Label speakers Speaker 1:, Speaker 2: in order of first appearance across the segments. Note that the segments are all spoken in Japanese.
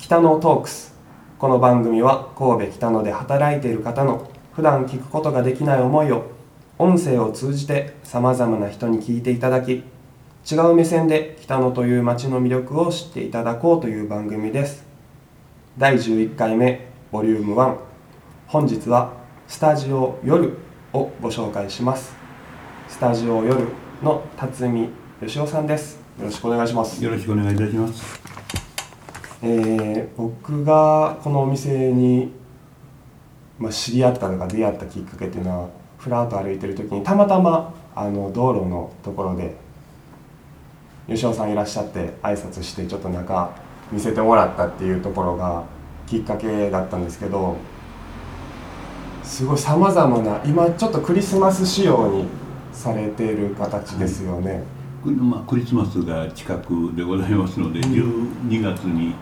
Speaker 1: 北野トークス。この番組は神戸北野で働いている方の普段聞くことができない思いを音声を通じてさまざまな人に聞いていただき違う目線で北野という街の魅力を知っていただこうという番組です。第11回目ボリューム1本日はスタジオ夜をご紹介します。スタジオ夜の辰巳義雄さんです。よろしくお願いします。
Speaker 2: よろしくお願いいたします。
Speaker 1: えー僕がこのお店に、まあ、知り合ったとか出会ったきっかけっていうのはふらっと歩いてる時にたまたまあの道路のところで吉尾さんいらっしゃって挨拶してちょっと中見せてもらったっていうところがきっかけだったんですけどすごいさまざまな今ちょっとクリスマス仕様にされている形ですよね。
Speaker 2: くまあ、クリスマスが近くでございますので、12月に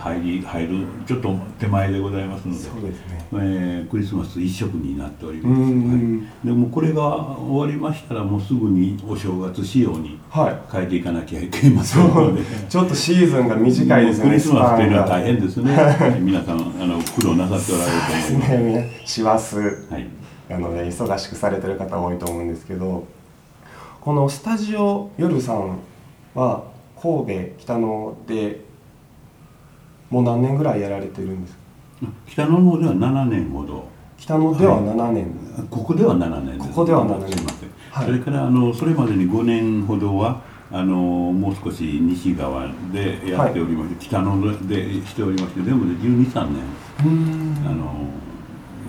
Speaker 2: 入り入るちょっと手前でございますので、
Speaker 1: そうですね
Speaker 2: えークリスマス一色になっており
Speaker 1: う
Speaker 2: ます。
Speaker 1: ん
Speaker 2: はい、でもこれが終わりましたらもうすぐにお正月仕様に
Speaker 1: はい
Speaker 2: 変えていかなきゃいけませんので。
Speaker 1: ちょっとシーズンが短いですよね。
Speaker 2: クリスマスというのは大変ですね。はい皆さんあの苦労なさっておられると思います。
Speaker 1: ね、師走
Speaker 2: はい。
Speaker 1: なので忙しくされてる方多いと思うんですけどこのスタジオ夜さんは神戸北野でもう何年ぐらいやられてるんですか？
Speaker 2: 北野の方では7年ほど。
Speaker 1: 北野では7年、
Speaker 2: ここでは7年です。
Speaker 1: ここでは7年。
Speaker 2: すいません、
Speaker 1: はい。
Speaker 2: それからあのそれまでに5年ほどはあのもう少し西側でやっておりまして、北野でしておりまして全部で1 2 3年あの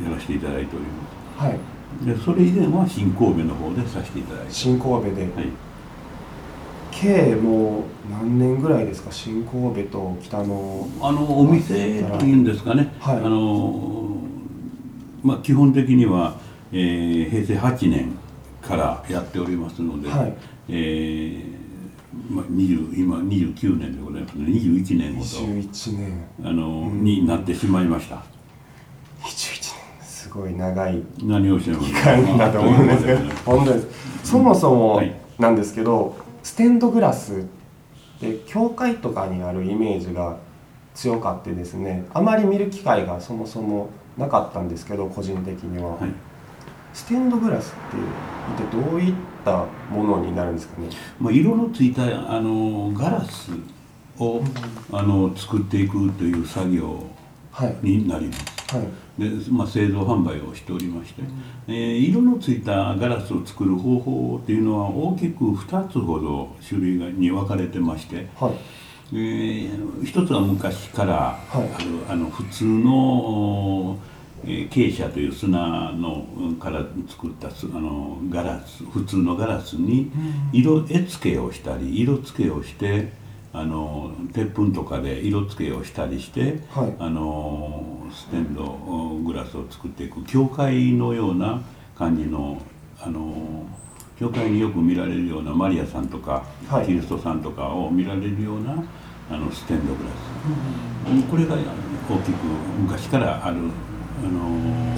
Speaker 2: やらせていただいておりま
Speaker 1: はい。
Speaker 2: すでそれ以前は新神戸の方でさせていただいて。
Speaker 1: 新神戸で、
Speaker 2: はい
Speaker 1: 計もう何年ぐらいですか？新神戸と北野
Speaker 2: あのお店というんですかね、
Speaker 1: はい。
Speaker 2: あのまあ、基本的には、えー平成8年からやっておりますので、
Speaker 1: はい。
Speaker 2: えーまあ、20今29年でございますので21年ほ
Speaker 1: 21年。
Speaker 2: どあの、
Speaker 1: うん。
Speaker 2: になってしまいました。
Speaker 1: 21年。すごい長い
Speaker 2: 何をしゃいます
Speaker 1: 期間だと思うんですけど。本当です。そもそも
Speaker 2: はい。
Speaker 1: なんですけど、ステンドグラスって教会とかにあるイメージが強かってですねあまり見る機会がそもそもなかったんですけど個人的には、
Speaker 2: はい。
Speaker 1: ステンドグラスって一体どういったものになるんですかね？
Speaker 2: まあ、色のついたあのガラスをあの作っていくという作業
Speaker 1: はい。
Speaker 2: になります。
Speaker 1: はい
Speaker 2: で、まあ、製造販売をしておりまして、えー色のついたガラスを作る方法っていうのは大きく2つほど種類がに分かれてまして、
Speaker 1: はい。
Speaker 2: えー一つは昔からあ
Speaker 1: はい。
Speaker 2: る、あの普通の、えー傾斜という砂のうんから作ったすあのガラス普通のガラスに色絵付けをしたり色付けをしてあの鉄粉とかで色付けをしたりして、
Speaker 1: はい。
Speaker 2: あのステンドグラスを作っていく教会のような感じのあの教会によく見られるようなマリアさんとか、
Speaker 1: はい。
Speaker 2: キリストさんとかを見られるようなあのステンドグラス、うんこれが大きく昔からあるあの、ま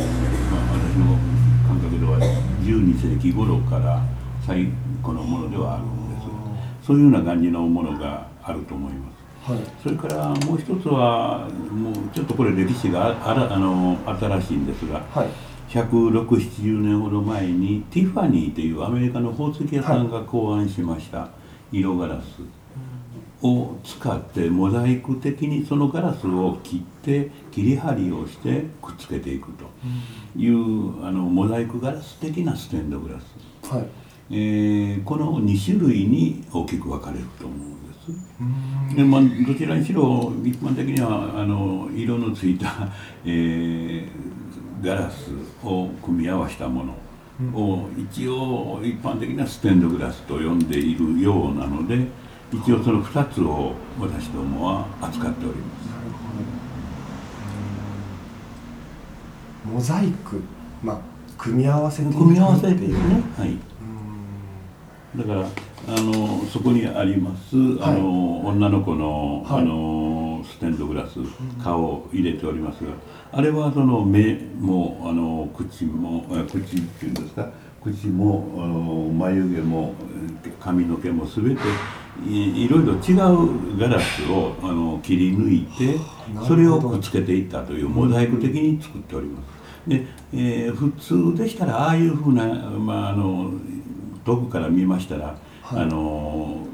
Speaker 2: あ、私の感覚では12世紀頃から最古のものではあるんです。そういうような感じのものがあると思います
Speaker 1: はい。
Speaker 2: それからもう一つはもうちょっとこれ歴史がああらあの新しいんですが
Speaker 1: はい。
Speaker 2: 16070年ほど前にティファニーというアメリカの宝石屋さんが考案しました色ガラス。を使ってモザイク的にそのガラスを切って切り張りをしてくっつけていくというあのモザイクガラス的なステンドグラス、
Speaker 1: はい。
Speaker 2: えーこの2種類に大きく分かれると思うんです。でまあ、どちらにしろ一般的にはあの色のついた、えーガラスを組み合わせたもの。を一応一般的なステンドグラスと呼んでいるようなので一応その2つを私どもは扱っております。
Speaker 1: モザイク。まあ組み合わせていく
Speaker 2: 組み合わせ
Speaker 1: っていう
Speaker 2: てね、はい、だからあのそこにあります、あの女の子の,、
Speaker 1: はい。
Speaker 2: あのステンドグラス顔を入れておりますがあれはその目もあの口もあ口っていうんですか？口もあの眉毛もえー髪の毛も全ていいろいろ違うガラスをあの切り抜いてそれをくっつけていったというモザイク的に作っております。で、えー、普通でしたらああいうふうな、まあ、あの遠くから見ましたら、はい、あの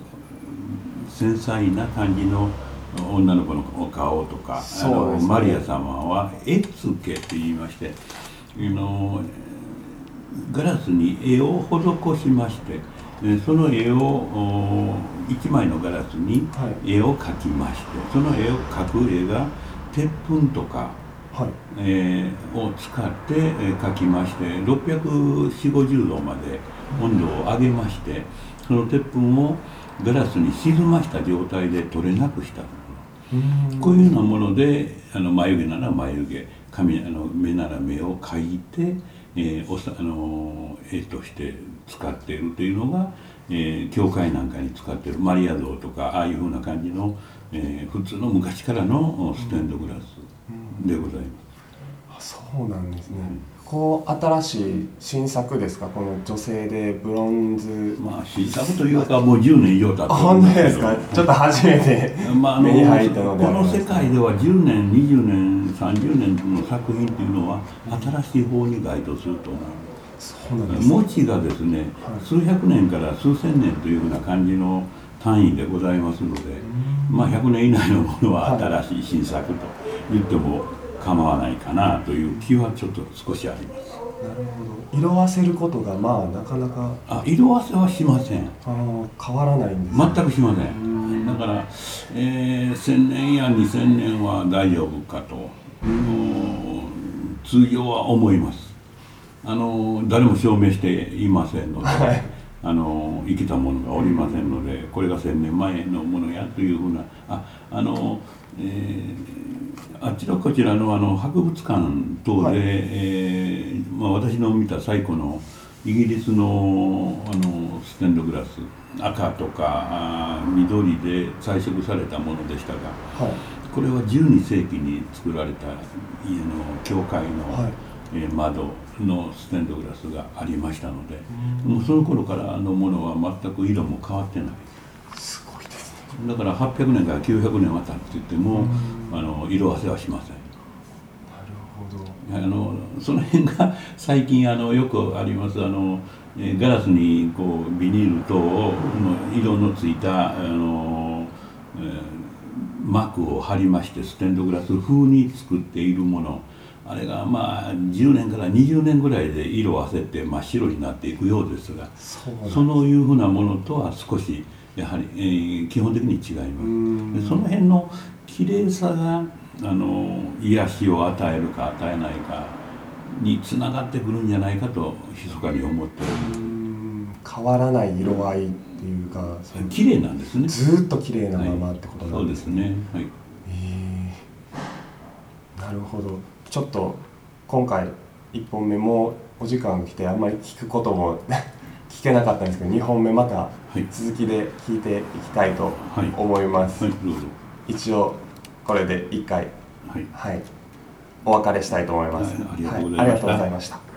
Speaker 2: 繊細な感じの女の子の顔とか、ね、あのマリア様は絵付けと言いましてあのガラスに絵を施しましてその絵を1枚のガラスに絵を描きまして、その絵を描く絵が鉄粉とか、はい、えー、を使って描きまして64050度まで温度を上げましてその鉄粉をガラスに沈ました状態で取れなくしたこういうようなものであの眉毛なら眉毛髪あの目なら目を描いて、えー、おさあの絵として使っているというのが、えー、教会なんかに使っているマリア像とかああいうふうな感じの、えー、普通の昔からのステンドグラスでござい
Speaker 1: ます。あそうなんですね、うん。こう新しい新作ですか？この女性でブロンズ。
Speaker 2: まあ新作というかもう10年以上経って
Speaker 1: 本当ですか？ちょっと初めて目に入ったので。
Speaker 2: この世界では10年20年30年の作品っていうのは新しい方に該当すると思う。そうなんです、ね、文字がですね、はい、数百年から数千年というふうな感じの単位でございますので、まあ100年以内のものは新しい新作と言っても構わないかなという気はちょっと少しあります。
Speaker 1: なるほど。色あせることがまあなかなか
Speaker 2: あ色あせはしません。
Speaker 1: あ変わらないんです、
Speaker 2: ね、全くしません。だから、えー、1000年や2000年は大丈夫かと。通常は思います。あの誰も証明していませんので、はい、あの生きたものがおりませんのでこれが1000年前のものやというふうな。ああの、えーあちらこちらのあの博物館等で、はい、えー、まあ、私の見た最古のイギリスのあのステンドグラス赤とかあ緑で彩色されたものでしたが、はい、これは12世紀に作られた家の教会の、はい、えー、窓のステンドグラスがありましたのでもうその頃からのものは全く色も変わってない。だから800年から900年は経って言っても、あの色あせはしません。あのその辺が 最近あのよくありますあのガラスにこうビニール等の色のついたあの、えー、膜を貼りましてステンドグラス風に作っているもの。あれがまあ10年から20年ぐらいで色あせて真っ白になっていくようですがそのいうふうなものとは少しやはり、えー、基本的に違います。でその辺の綺麗さがあの癒しを与えるか与えないかにつながってくるんじゃないかと密かに思っており
Speaker 1: ます。変わらない色合いっていうか
Speaker 2: 綺麗なんですね。
Speaker 1: ずっと綺麗なままってこと
Speaker 2: なんですね、はい、そうですね。はい、
Speaker 1: えー、なるほど。ちょっと今回1本目もお時間来てあんまり聞くことも聞けなかったんですけど2本目また続きで聞いていきたいと思います、はいはい、一応これで1回、はい、はい、お別れしたいと思います、
Speaker 2: ありがとうございました